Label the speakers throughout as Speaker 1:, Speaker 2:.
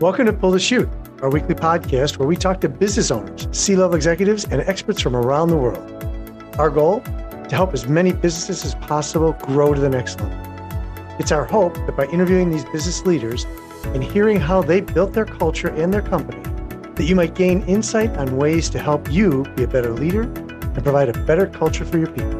Speaker 1: Welcome to Pull the Chute, our weekly podcast where we talk to business owners, C level executives, and experts from around the world. Our goal? To help as many businesses as possible grow to the next level. It's our hope that by interviewing these business leaders and hearing how they built their culture and their company, that you might gain insight on ways to help you be a better leader and provide a better culture for your people.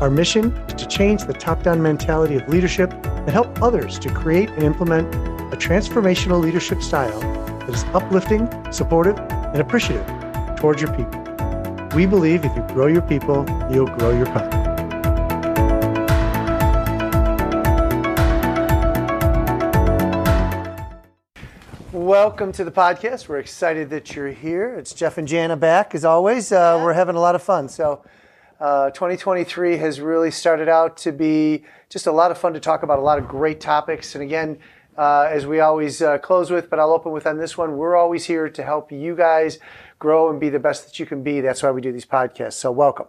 Speaker 1: Our mission is to change the top down mentality of leadership and help others to create and implement a transformational leadership style that is uplifting, supportive, and appreciative towards your people. We believe if you grow your people, you'll grow your company. Welcome to the podcast. We're excited that you're here. It's Jeff and Janna back as always. Uh, We're having a lot of fun. So, uh, 2023 has really started out to be just a lot of fun to talk about a lot of great topics. And again, uh, as we always uh, close with, but I'll open with on this one, we're always here to help you guys grow and be the best that you can be. That's why we do these podcasts. So, welcome.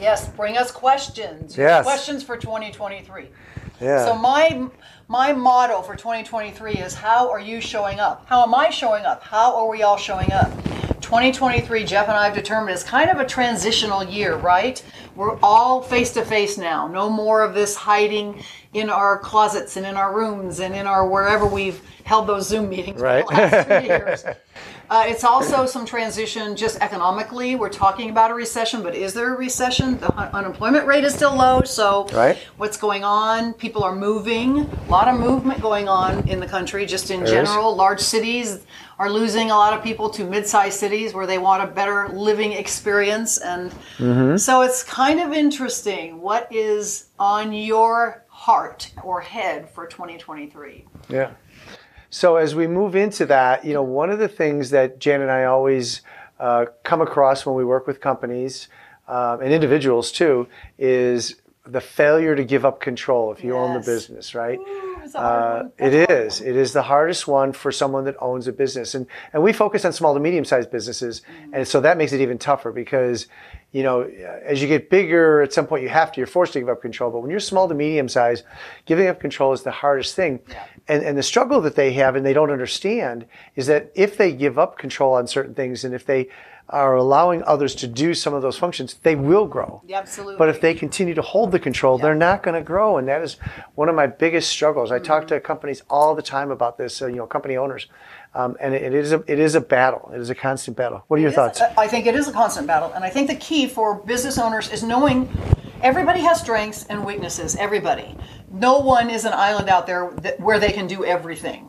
Speaker 2: Yes, bring us questions.
Speaker 1: Yes.
Speaker 2: Questions for 2023.
Speaker 1: Yeah.
Speaker 2: So my my motto for 2023 is how are you showing up? How am I showing up? How are we all showing up? 2023, Jeff and I have determined is kind of a transitional year, right? We're all face to face now. No more of this hiding in our closets and in our rooms and in our wherever we've held those Zoom meetings
Speaker 1: Right.
Speaker 2: for the last three years. Uh, it's also some transition just economically. We're talking about a recession, but is there a recession? The un- unemployment rate is still low. So,
Speaker 1: Right.
Speaker 2: what's going on? People are moving. A lot of movement going on in the country, just in
Speaker 1: There is.
Speaker 2: general. Large cities are losing a lot of people to mid-sized cities where they want a better living experience, and
Speaker 1: Mm-hmm.
Speaker 2: so it's kind of interesting. What is on your heart or head for 2023?
Speaker 1: Yeah. So as we move into that, you know, one of the things that Jan and I always uh, come across when we work with companies um, and individuals too is the failure to give up control if you own the business, right?
Speaker 2: Ooh, it's a hard
Speaker 1: Uh,
Speaker 2: one.
Speaker 1: it
Speaker 2: That's hard
Speaker 1: is. It is the hardest one for someone that owns a business, and and we focus on small to medium sized businesses,
Speaker 2: Mm-hmm.
Speaker 1: and so that makes it even tougher because, you know, as you get bigger, at some point you have to. You're forced to give up control. But when you're small to medium sized, giving up control is the hardest thing, and and the struggle that they have and they don't understand is that if they give up control on certain things, and if they are allowing others to do some of those functions, they will grow.
Speaker 2: Yeah, absolutely.
Speaker 1: But if they continue to hold the control, they're not going to grow, and that is one of my biggest struggles. I talk to companies all the time about this. Uh, you know, company owners, um, and it, it is a it is a battle. It is a constant battle. What are your
Speaker 2: It
Speaker 1: thoughts?
Speaker 2: I think it is a constant battle, and I think the key for business owners is knowing everybody has strengths and weaknesses. Everybody, no one is an island out there that, where they can do everything,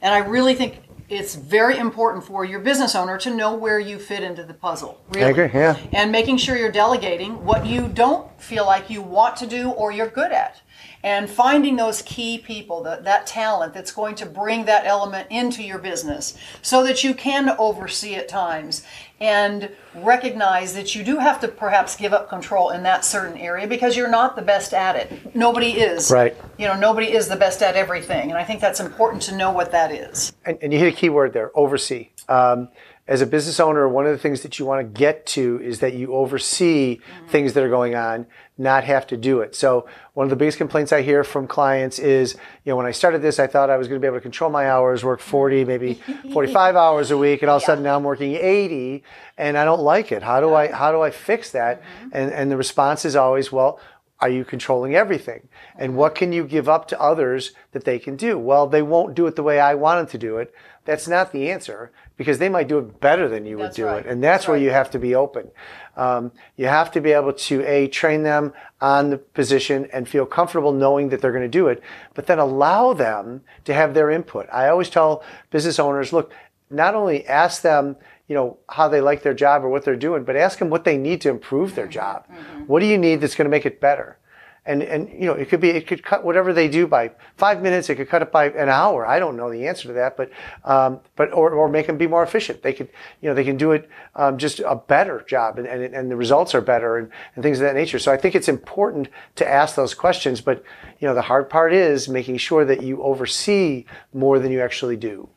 Speaker 2: and I really think it's very important for your business owner to know where you fit into the puzzle. Really.
Speaker 1: agree, yeah.
Speaker 2: And making sure you're delegating what you don't feel like you want to do or you're good at. And finding those key people, that, that talent that's going to bring that element into your business so that you can oversee at times and recognize that you do have to perhaps give up control in that certain area because you're not the best at it. Nobody is.
Speaker 1: Right.
Speaker 2: You know, nobody is the best at everything. And I think that's important to know what that is.
Speaker 1: and, and you hit a key word there oversee um, as a business owner one of the things that you want to get to is that you oversee mm-hmm. things that are going on not have to do it. So one of the biggest complaints i hear from clients is you know when i started this i thought i was going to be able to control my hours work 40 maybe 45 hours a week and all of a sudden now i'm working 80 and i don't like it. How do i how do i fix that? Mm-hmm. And and the response is always well are you controlling everything? And what mm-hmm. can you give up to others that they can do? Well, they won't do it the way I want them to do it. That's not the answer because they might do it better than you would do
Speaker 2: right.
Speaker 1: it. And that's
Speaker 2: That's
Speaker 1: where
Speaker 2: right.
Speaker 1: you have to be open. Um, you have to be able to, A, train them on the position and feel comfortable knowing that they're going to do it, but then allow them to have their input. I always tell business owners, look, not only ask them, you know, how they like their job or what they're doing, but ask them what they need to improve their job. What do you need that's going to make it better? And, and you know it could be it could cut whatever they do by five minutes. It could cut it by an hour. I don't know the answer to that but um, but or, or make them be more efficient. They could you know they can do it um, just a better job and, and, and the results are better and, and things of that nature. So I think it's important to ask those questions but you know the hard part is making sure that you oversee more than you actually do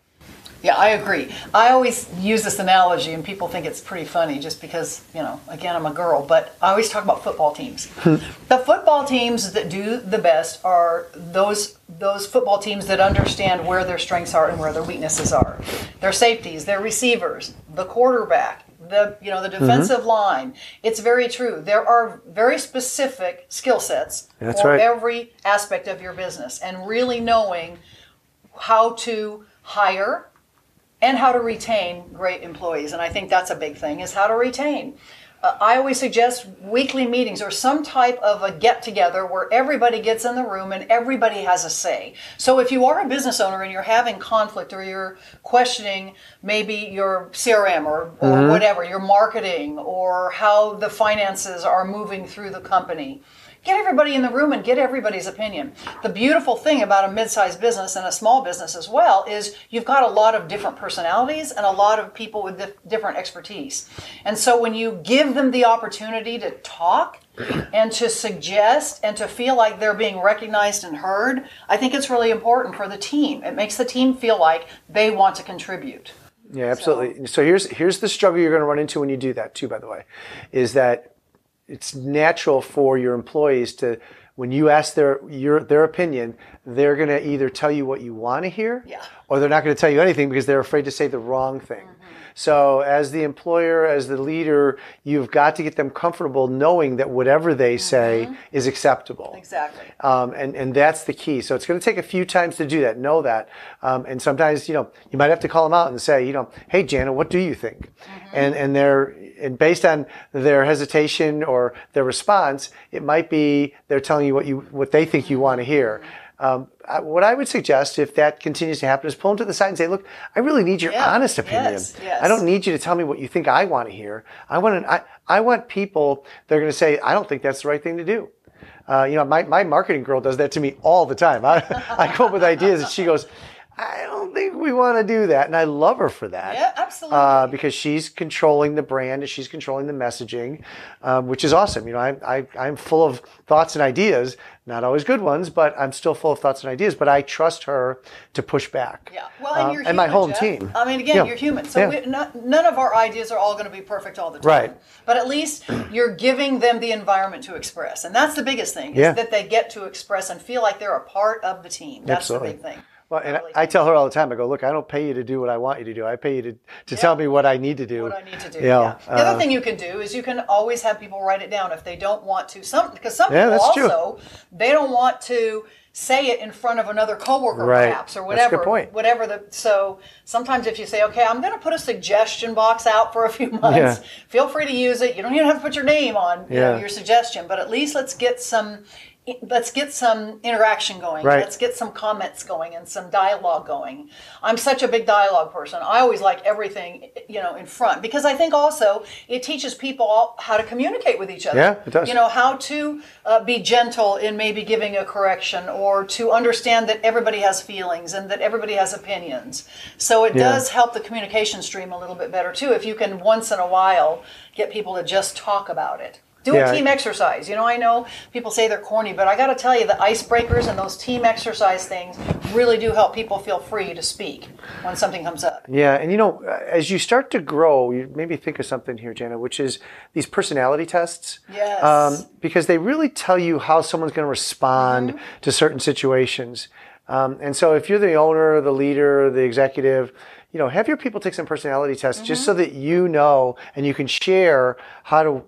Speaker 2: Yeah, I agree. I always use this analogy, and people think it's pretty funny just because, you know, again, I'm a girl, but I always talk about football teams. Hmm. the football teams that do the best are those those football teams that understand where their strengths are and where their weaknesses are. Their safeties, their receivers, the quarterback, the you know the mm-hmm. defensive line. It's very true. There are very specific skill sets
Speaker 1: That's
Speaker 2: for
Speaker 1: right.
Speaker 2: every aspect of your business, and really knowing how to hire and how to retain great employees. And I think that's a big thing is how to retain. Uh, I always suggest weekly meetings or some type of a get together where everybody gets in the room and everybody has a say. So if you are a business owner and you're having conflict or you're questioning maybe your CRM or, or whatever, your marketing or how the finances are moving through the company, get everybody in the room and get everybody's opinion. The beautiful thing about a mid-sized business and a small business as well is you've got a lot of different personalities and a lot of people with dif- different expertise. And so when you give them the opportunity to talk and to suggest and to feel like they're being recognized and heard, I think it's really important for the team. It makes the team feel like they want to contribute.
Speaker 1: Yeah, absolutely. So, here's here's the struggle you're going to run into when you do that too. By the way, is that it's natural for your employees to when you ask their your their opinion, they're going to either tell you what you want to hear,
Speaker 2: Yeah.
Speaker 1: or they're not going to tell you anything because they're afraid to say the wrong thing. Mm-hmm. So, as the employer, as the leader, you've got to get them comfortable knowing that whatever they say is acceptable.
Speaker 2: Exactly.
Speaker 1: Um, and, and that's the key. So it's going to take a few times to do that. Know that. Um, and sometimes, you know, you might have to call them out and say, you know, hey, Janna, what do you think? And, and they're, and based on their hesitation or their response, it might be they're telling you what you, what they think you want to hear. Um, I, what I would suggest, if that continues to happen, is pull them to the side and say, "Look, I really need your
Speaker 2: Yeah.
Speaker 1: honest opinion.
Speaker 2: Yes, yes.
Speaker 1: I don't need you to tell me what you think I want to hear. I want I, I want people that are going to say, I don't think that's the right thing to do. Uh, you know, my, my marketing girl does that to me all the time. I, I come up with ideas and she goes, I don't think we want to do that. And I love her for that.
Speaker 2: Yeah, absolutely.
Speaker 1: Uh, because she's controlling the brand and she's controlling the messaging, um, which is awesome. You know, I, I, I'm full of thoughts and ideas, not always good ones, but I'm still full of thoughts and ideas. But I trust her to push back.
Speaker 2: Yeah, well, and
Speaker 1: Um,
Speaker 2: you're
Speaker 1: and my
Speaker 2: human,
Speaker 1: whole
Speaker 2: Jeff.
Speaker 1: team.
Speaker 2: I mean, again,
Speaker 1: Yeah.
Speaker 2: you're human, so
Speaker 1: Yeah.
Speaker 2: we, not, none of our ideas are all going to be perfect all the time.
Speaker 1: Right.
Speaker 2: But at least you're giving them the environment to express, and that's the biggest thing. Is
Speaker 1: Yeah.
Speaker 2: that they get to express and feel like they're a part of the team. That's
Speaker 1: Absolutely.
Speaker 2: the big thing.
Speaker 1: Well, and I, tell her all the time. I go, look, I don't pay you to do what I want you to do. I pay you to, to tell me what I need to do.
Speaker 2: What I need to do.
Speaker 1: You know,
Speaker 2: yeah. The
Speaker 1: uh,
Speaker 2: other thing you can do is you can always have people write it down if they don't want to. Some because some
Speaker 1: Yeah,
Speaker 2: people
Speaker 1: that's true.
Speaker 2: also they don't want to say it in front of another coworker
Speaker 1: Right.
Speaker 2: perhaps or whatever.
Speaker 1: That's a
Speaker 2: whatever
Speaker 1: good point.
Speaker 2: whatever the so sometimes if you say okay i'm going to put a suggestion box out for a few months
Speaker 1: Yeah.
Speaker 2: feel free to use it you don't even have to put your name on you know, your suggestion but at least let's get some let's get some interaction going
Speaker 1: Right.
Speaker 2: let's get some comments going and some dialogue going i'm such a big dialogue person i always like everything you know in front because i think also it teaches people how to communicate with each other
Speaker 1: Yeah, it does.
Speaker 2: you know how to uh, be gentle in maybe giving a correction or to understand that everybody has feelings and that everybody has opinions so it
Speaker 1: Yeah.
Speaker 2: does help the communication stream a little bit better too if you can once in a while get people to just talk about it do
Speaker 1: Yeah.
Speaker 2: a team exercise. You know, I know people say they're corny, but I got to tell you, the icebreakers and those team exercise things really do help people feel free to speak when something comes up.
Speaker 1: Yeah, and you know, as you start to grow, you maybe think of something here, Janna, which is these personality tests.
Speaker 2: Yes.
Speaker 1: Um, because they really tell you how someone's going to respond
Speaker 2: Mm-hmm.
Speaker 1: to certain situations. Um, and so, if you're the owner, the leader, the executive, you know, have your people take some personality tests just
Speaker 2: Mm-hmm.
Speaker 1: so that you know and you can share how to,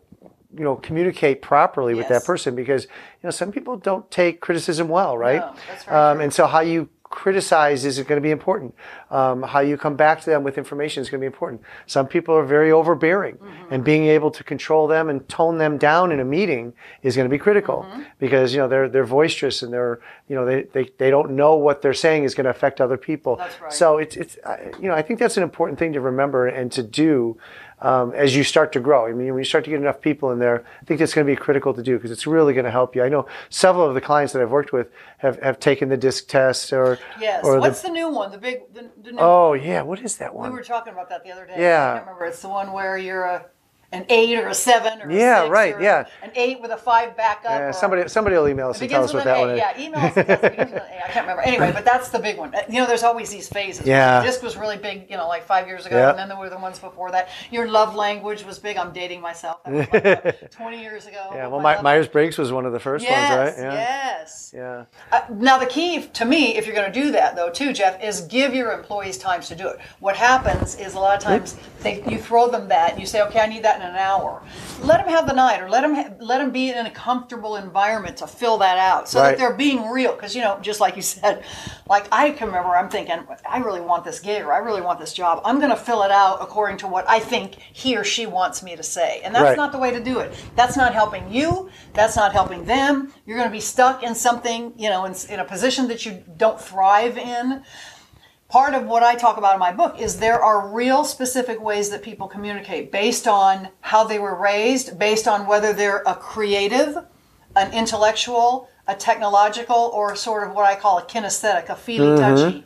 Speaker 1: you know, communicate properly with that person. Because you know, some people don't take criticism well, right?
Speaker 2: No, very
Speaker 1: um, and so, how you criticize is going to be important. Um, how you come back to them with information is going to be important. Some people are very overbearing,
Speaker 2: Mm-hmm.
Speaker 1: and being able to control them and tone them down in a meeting is going to be critical
Speaker 2: Mm-hmm.
Speaker 1: because you know they're they're boisterous and they're you know they, they, they don't know what they're saying is going to affect other people.
Speaker 2: That's right.
Speaker 1: So it's it's you know I think that's an important thing to remember and to do. Um, as you start to grow, I mean, when you start to get enough people in there, I think that's going to be critical to do because it's really going to help you. I know several of the clients that I've worked with have, have taken the DISC test or
Speaker 2: Yes.
Speaker 1: or
Speaker 2: What's
Speaker 1: the,
Speaker 2: the, new one? The big, the, the new
Speaker 1: oh yeah, what is that one?
Speaker 2: We were talking about that the other day.
Speaker 1: Yeah.
Speaker 2: I can't remember. It's the one where you're a an eight or a seven or a
Speaker 1: Yeah,
Speaker 2: six
Speaker 1: right, yeah.
Speaker 2: an eight with a five backup.
Speaker 1: Yeah, somebody somebody will email us and tell us what that
Speaker 2: A.
Speaker 1: one is.
Speaker 2: Yeah, email us. It begins with an A. I can't remember. Anyway, but that's the big one. You know, there's always these phases.
Speaker 1: Yeah.
Speaker 2: DISC was really big, you know, like five years ago,
Speaker 1: Yeah.
Speaker 2: and then there were the ones before that. Your love language was big. I'm dating myself. Like 20 years ago.
Speaker 1: Yeah, well,
Speaker 2: my
Speaker 1: My, Myers Briggs was one of the first
Speaker 2: Yes,
Speaker 1: ones, right? Yeah.
Speaker 2: yes.
Speaker 1: Yeah.
Speaker 2: Uh, now, the key to me, if you're going to do that, though, too, Jeff, is give your employees times to do it. What happens is a lot of times they, you throw them that, and you say, "Okay, I need that in an hour." Let them have the night, or let them ha- let them be in a comfortable environment to fill that out, so
Speaker 1: Right.
Speaker 2: that they're being real. Because you know, just like you said, like I can remember, I'm thinking, I really want this gig, or I really want this job. I'm going to fill it out according to what I think he or she wants me to say, and that's
Speaker 1: Right.
Speaker 2: not the way to do it. That's not helping you. That's not helping them. You're going to be stuck in something, you know, in, in a position that you don't thrive in. Part of what I talk about in my book is there are real specific ways that people communicate based on how they were raised, based on whether they're a creative, an intellectual, a technological, or sort of what I call a kinesthetic, a feely mm-hmm. touchy.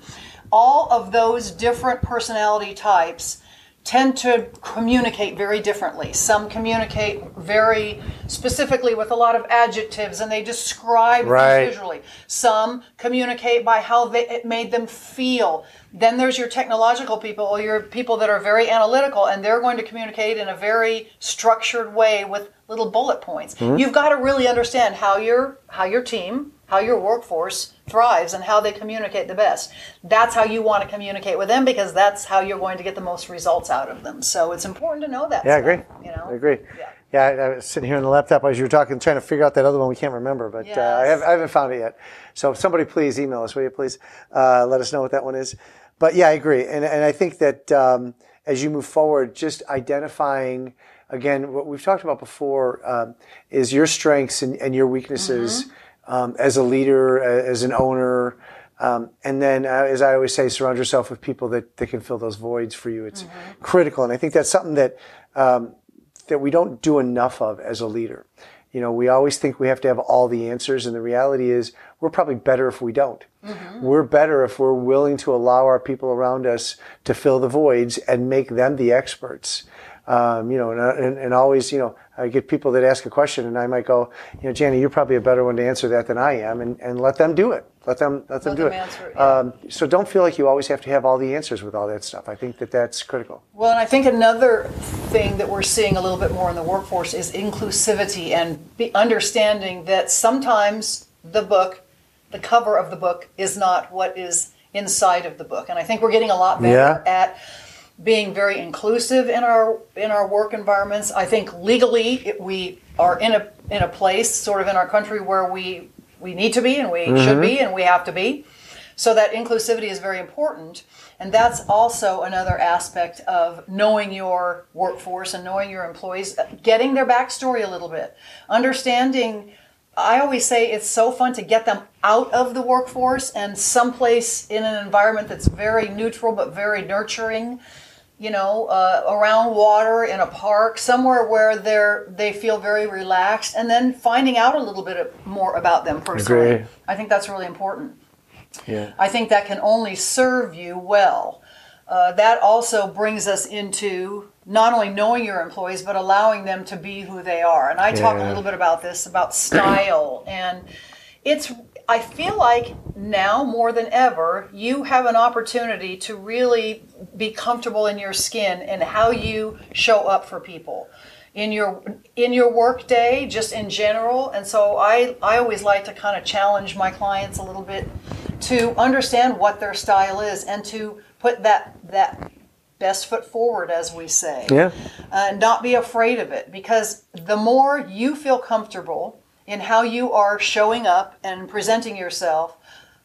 Speaker 2: All of those different personality types tend to communicate very differently. Some communicate very specifically with a lot of adjectives and they describe
Speaker 1: Right.
Speaker 2: things visually. Some communicate by how they, it made them feel. Then there's your technological people or your people that are very analytical and they're going to communicate in a very structured way with little bullet points. Mm-hmm. You've got to really understand how your how your team, how your workforce thrives and how they communicate the best. That's how you want to communicate with them because that's how you're going to get the most results out of them. So it's important to know that.
Speaker 1: Yeah, I agree.
Speaker 2: You know,
Speaker 1: I agree.
Speaker 2: Yeah.
Speaker 1: Yeah, I, I was sitting here on the laptop as you were talking, trying to figure out that other one we can't remember, but uh, I,
Speaker 2: Yes.
Speaker 1: have, I haven't found it yet. So somebody please email us, will you please? Uh, let us know what that one is. But yeah, I agree. And, and I think that um, as you move forward, just identifying, again, what we've talked about before um, is your strengths and, and your weaknesses um, as a leader, as an owner. Um, and then, uh, as I always say, surround yourself with people that, that can fill those voids for you. It's critical. And I think that's something that um, that we don't do enough of as a leader. You know, we always think we have to have all the answers, and the reality is we're probably better if we don't. We're better if we're willing to allow our people around us to fill the voids and make them the experts. Um, you know, and, and, and always, you know, I get people that ask a question, and I might go, you know, Janny, you're probably a better one to answer that than I am, and, and let them do it. Let them let them
Speaker 2: Let
Speaker 1: do
Speaker 2: them
Speaker 1: it.
Speaker 2: answer yeah.
Speaker 1: um, so don't feel like you always have to have all the answers with all that stuff. I think that that's critical.
Speaker 2: Well, and I think another thing that we're seeing a little bit more in the workforce is inclusivity and be understanding that sometimes the book, the cover of the book, is not what is inside of the book. And I think we're getting a lot better
Speaker 1: Yeah.
Speaker 2: at being very inclusive in our in our work environments. I think legally it, we are in a in a place, sort of in our country, where we we need to be and we should mm-hmm. be and we have to be. So that inclusivity is very important. And that's also another aspect of knowing your workforce and knowing your employees, uh, getting their backstory a little bit, understanding. I always say it's so fun to get them out of the workforce and someplace in an environment that's very neutral but very nurturing. You know, uh, around water in a park, somewhere where they're they feel very relaxed, and then finding out a little bit more about them personally.
Speaker 1: Agree.
Speaker 2: I think that's really important.
Speaker 1: Yeah.
Speaker 2: I think that can only serve you well. Uh, that also brings us into not only knowing your employees, but allowing them to be who they are. And I talk a little bit about this, about style. and it's, I feel like now more than ever, you have an opportunity to really be comfortable in your skin and how you show up for people in your in your work day just in general and so i i always like to kind of challenge my clients a little bit to understand what their style is and to put that that best foot forward as we say
Speaker 1: Yeah.
Speaker 2: Uh, and not be afraid of it because the more you feel comfortable in how you are showing up and presenting yourself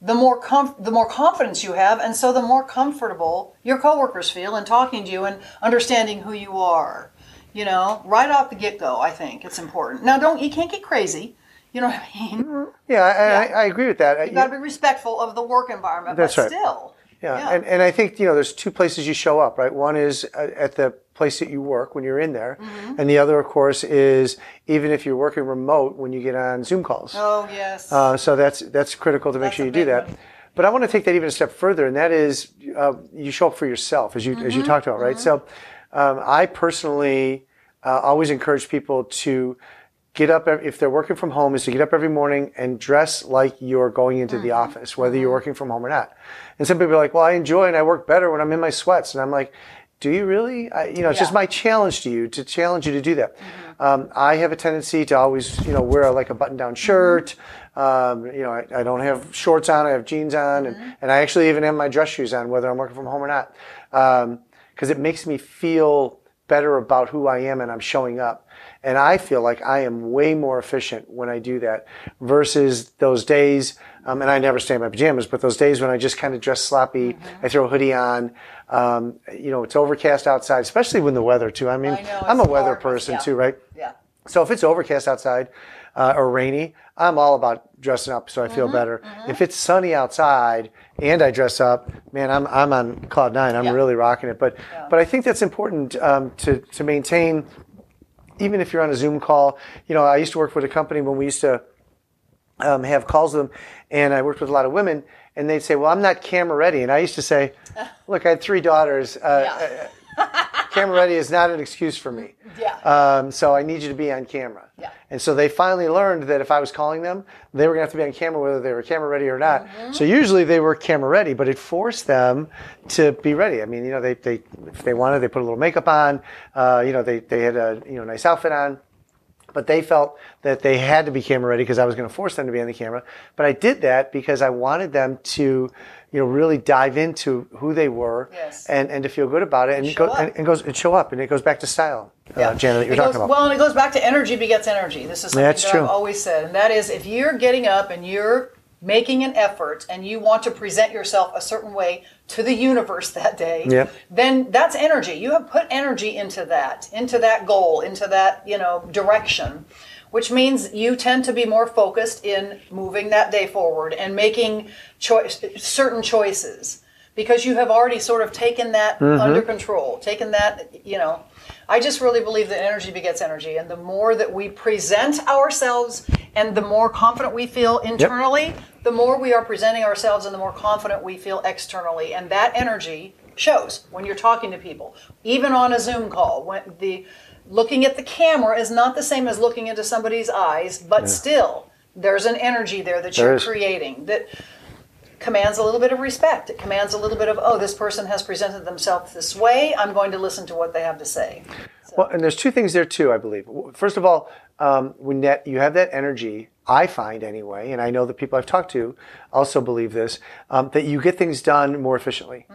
Speaker 2: the more comf- the more confidence you have and so the more comfortable your coworkers feel in talking to you and understanding who you are. You know right off the get-go i think it's important. Now don't you can't get crazy. You know what i mean?
Speaker 1: Yeah, I, I, I agree with that.
Speaker 2: you got to be respectful of the work environment
Speaker 1: That's
Speaker 2: but
Speaker 1: right.
Speaker 2: still.
Speaker 1: Yeah, And, and I think you know there's two places you show up, right? One is uh, at the place that you work when you're in there,
Speaker 2: Mm-hmm.
Speaker 1: and the other, of course, is even if you're working remote when you get on Zoom calls.
Speaker 2: oh yes
Speaker 1: Uh, so that's that's critical to make
Speaker 2: That's
Speaker 1: sure you do that.
Speaker 2: one.
Speaker 1: But I want to take that even a step further, and that is uh, you show up for yourself, as you as
Speaker 2: Mm-hmm.
Speaker 1: you talked about, right? So um, I personally uh, always encourage people to get up if they're working from home is to get up every morning and dress like you're going into the office whether you're working from home or not and some people are like well i enjoy and i work better when i'm in my sweats and i'm like do you really? I, you know it's just my challenge to you to challenge you to do that. Um, i have a tendency to always you know wear like a button down shirt. Um, you know I, I don't have shorts on i have jeans on and, and i actually even have my dress shoes on whether i'm working from home or not. Because it makes me feel better about who I am and I'm showing up. And I feel like I am way more efficient when I do that versus those days. Um, and I never stay in my pajamas, but those days when I just kind of dress sloppy, I throw a hoodie on. Um, you know, it's overcast outside, especially when the weather too. I mean,
Speaker 2: I
Speaker 1: I'm a weather person
Speaker 2: yeah.
Speaker 1: too, right?
Speaker 2: Yeah.
Speaker 1: So if it's overcast outside uh, or rainy, I'm all about dressing up so I feel
Speaker 2: Mm-hmm,
Speaker 1: better. If it's sunny outside and I dress up, man, I'm I'm on cloud nine. I'm
Speaker 2: Yeah.
Speaker 1: really rocking it. But but I think that's important um, to to maintain. Even if you're on a Zoom call, you know, I used to work with a company when we used to um, have calls with them, and I worked with a lot of women, and they'd say, "Well, I'm not camera ready," and I used to say, "Look, I had three daughters. Uh,
Speaker 2: Yeah.
Speaker 1: camera ready is not an excuse for me.
Speaker 2: Yeah.
Speaker 1: Um, so I need you to be on camera.
Speaker 2: Yeah.
Speaker 1: And so they finally learned that if I was calling them, they were going to have to be on camera whether they were camera ready or not.
Speaker 2: Mm-hmm.
Speaker 1: So usually they were camera ready, but it forced them to be ready. I mean, you know, they, they if they wanted, they put a little makeup on. Uh, you know, they, they had a you know nice outfit on. But they felt that they had to be camera ready because I was going to force them to be on the camera. But I did that because I wanted them to, you know, really dive into who they were
Speaker 2: Yes.
Speaker 1: and, and to feel good about it and,
Speaker 2: Show
Speaker 1: go,
Speaker 2: up.
Speaker 1: and, and goes and show up and it goes back to style, uh, Janet, that you're
Speaker 2: It
Speaker 1: talking
Speaker 2: goes-
Speaker 1: about.
Speaker 2: Well, and it goes back to energy begets energy. This is something
Speaker 1: That's
Speaker 2: that
Speaker 1: true.
Speaker 2: I've always said, and that is if you're getting up and you're making an effort and you want to present yourself a certain way to the universe that day,
Speaker 1: Yep.
Speaker 2: then that's energy. You have put energy into that, into that goal, into that you know direction. Which means you tend to be more focused in moving that day forward and making choice, certain choices because you have already sort of taken that
Speaker 1: Mm-hmm.
Speaker 2: under control, taken that, you know. I just really believe that energy begets energy, and the more that we present ourselves and the more confident we feel internally, the more we are presenting ourselves and the more confident we feel externally. And that energy shows when you're talking to people, even on a Zoom call. When the looking at the camera is not the same as looking into somebody's eyes, but still there's an energy there that
Speaker 1: There
Speaker 2: you're
Speaker 1: is.
Speaker 2: creating that commands a little bit of respect. It commands a little bit of, oh, this person has presented themselves this way. I'm going to listen to what they have to say.
Speaker 1: Well, and there's two things there too, I believe. First of all, um, when that you have that energy, I find anyway, and I know the people I've talked to also believe this, um, that you get things done more efficiently.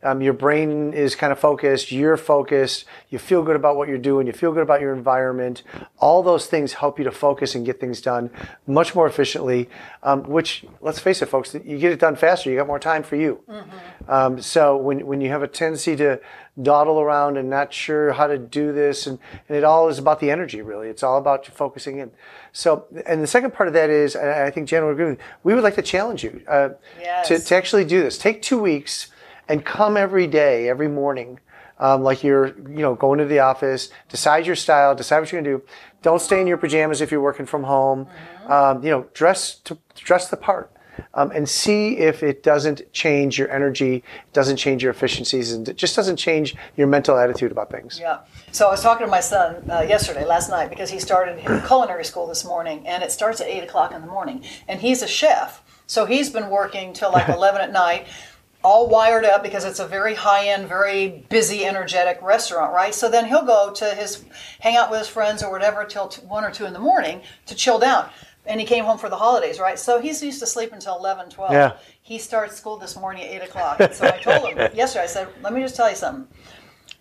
Speaker 1: Um, your brain is kind of focused, you're focused, you feel good about what you're doing, you feel good about your environment. All those things help you to focus and get things done much more efficiently, um, which, let's face it, folks, you get it done faster, you got more time for you. Um, so when, when you have a tendency to dawdle around and not sure how to do this, and, and it all is about the energy, really. It's all about focusing in. So, and the second part of that is, and I think Jan would agree with we would like to challenge you uh,
Speaker 2: Yes.
Speaker 1: to, to actually do this. Take two weeks and come every day, every morning. Um, like you're, you know, going to the office, decide your style, decide what you're gonna do. Don't stay in your pajamas if you're working from home. Um, you know, dress to dress the part, um, and see if it doesn't change your energy, doesn't change your efficiencies, and it just doesn't change your mental attitude about things.
Speaker 2: Yeah. So I was talking to my son uh, yesterday, last night, because he started his culinary school this morning, and it starts at eight o'clock in the morning. And he's a chef, so he's been working till like eleven at night, all wired up because it's a very high-end, very busy, energetic restaurant, right? So then he'll go to his hang out with his friends or whatever till t- one or two in the morning to chill down. And he came home for the holidays, right? So he's used to sleep until 11, 12.
Speaker 1: Yeah.
Speaker 2: He starts school this morning at 8 o'clock. And so I told him yesterday, I said, let me just tell you something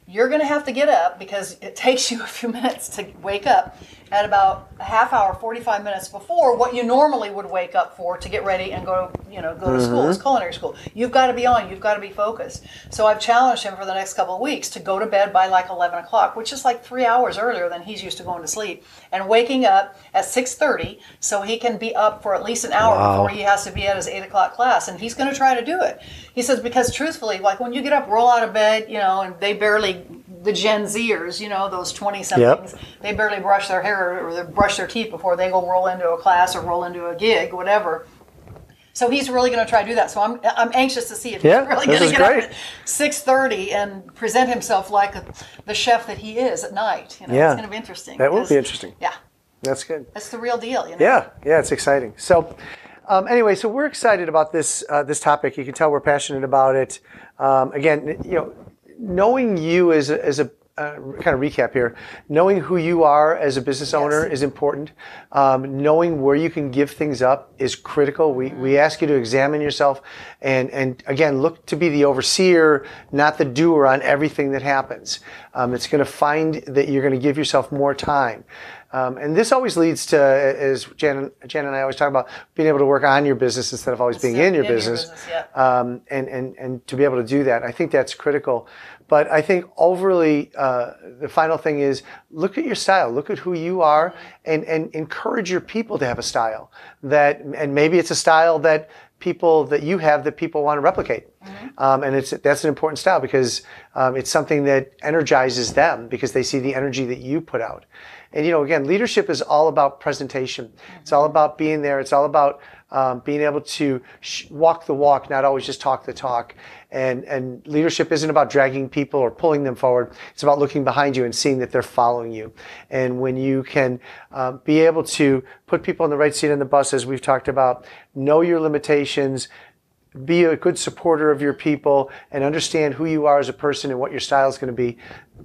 Speaker 2: you're going to have to get up because it takes you a few minutes to wake up at about a half hour 45 minutes before what you normally would wake up for to get ready and go you know go to school. It's mm-hmm. culinary school. You've got to be on you've got to be focused. So i've challenged him for the next couple of weeks to go to bed by like 11 o'clock which is like three hours earlier than he's used to going to sleep and waking up at 6.30 so he can be up for at least an hour
Speaker 1: Wow.
Speaker 2: before he has to be at his 8 o'clock class and he's going to try to do it. He says because truthfully like when you get up roll out of bed you know and they barely the gen zers you know those 20 somethings they barely brush their hair or they brush their teeth before they go roll into a class or roll into a gig whatever So he's really going to try to do that. So I'm I'm anxious to see if
Speaker 1: Yeah,
Speaker 2: he's really going to get
Speaker 1: great.
Speaker 2: up at six thirty and present himself like the chef that he is at night. You know,
Speaker 1: Yeah.
Speaker 2: it's going to be interesting.
Speaker 1: That will be interesting.
Speaker 2: Yeah,
Speaker 1: That's good.
Speaker 2: that's the real deal. You know?
Speaker 1: Yeah, yeah, it's exciting. So, um, anyway, so we're excited about this uh, this topic. You can tell we're passionate about it. Um, again, you know, knowing you as a, as a uh, kind of recap here, knowing who you are as a business owner
Speaker 2: Yes.
Speaker 1: is important. Um, knowing where you can give things up is critical. We, we ask you to examine yourself and, and again, look to be the overseer, not the doer on everything that happens. Um, it's going to find that you're going to give yourself more time. Um, and this always leads to, as Jan, Jan and I always talk about, being able to work on your business instead of always being in your
Speaker 2: in your
Speaker 1: business.
Speaker 2: business, yeah.
Speaker 1: um, and, and, and to be able to do that, I think that's critical. But I think overly, uh, the final thing is look at your style, look at who you are, and, and encourage your people to have a style that, and maybe it's a style that people that you have that people want to replicate. Um, and it's that's an important style because um, it's something that energizes them because they see the energy that you put out. And you know, again, leadership is all about presentation. It's all about being there. It's all about um, being able to sh- walk the walk, not always just talk the talk. And and leadership isn't about dragging people or pulling them forward. It's about looking behind you and seeing that they're following you. And when you can um, be able to put people in the right seat on the bus, as we've talked about, know your limitations, be a good supporter of your people and understand who you are as a person and what your style is going to be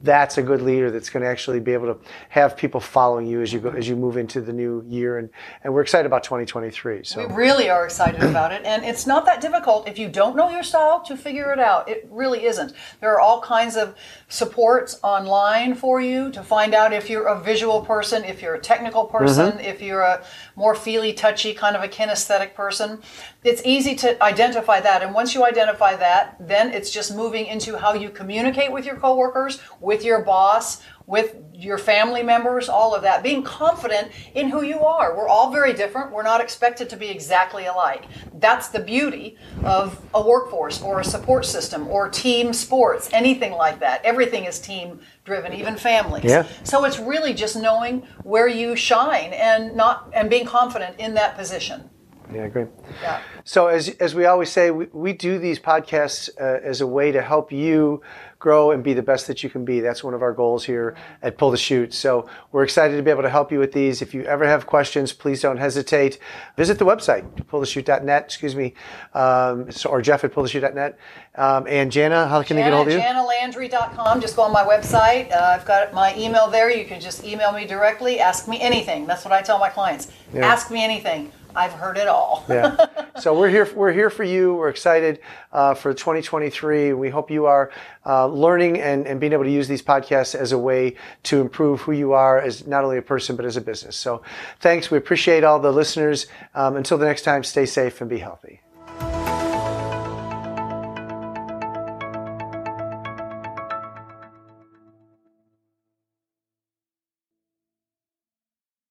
Speaker 1: that's a good leader that's going to actually be able to have people following you as you go as you move into the new year and and we're excited about 2023 so
Speaker 2: We really are excited about it, and it's not that difficult if you don't know your style to figure it out. It really isn't. There are all kinds of supports online for you to find out if you're a visual person, if you're a technical person, mm-hmm. if you're a more feely, touchy kind of a kinesthetic person. It's easy to identify that, and once you identify that, then it's just moving into how you communicate with your coworkers, with your boss, with your family members, all of that. Being confident in who you are. We're all very different. We're not expected to be exactly alike. That's the beauty of a workforce or a support system or team sports, anything like that. Everything is team driven, even families.
Speaker 1: Yeah.
Speaker 2: So it's really just knowing where you shine and not and being confident in that position.
Speaker 1: yeah I agree.
Speaker 2: Yeah.
Speaker 1: So as as we always say, we, we do these podcasts uh, as a way to help you grow and be the best that you can be. That's one of our goals here at Pull the Chute. So we're excited to be able to help you with these. If you ever have questions, please don't hesitate. Visit the website, pullthechute.net, excuse me, um, so, or Jeff at pullthechute.net. Um, and Janna, how can they get a hold of you?
Speaker 2: JannaLandry.com. Just go on my website. Uh, I've got my email there. You can just email me directly. Ask me anything. That's what I tell my clients.
Speaker 1: Yeah.
Speaker 2: Ask me anything. I've heard it all.
Speaker 1: yeah. So we're here. We're here for you. We're excited uh, for 2023. We hope you are uh, learning and, and being able to use these podcasts as a way to improve who you are as not only a person but as a business. So thanks. We appreciate all the listeners. Um, until the next time, stay safe and be healthy.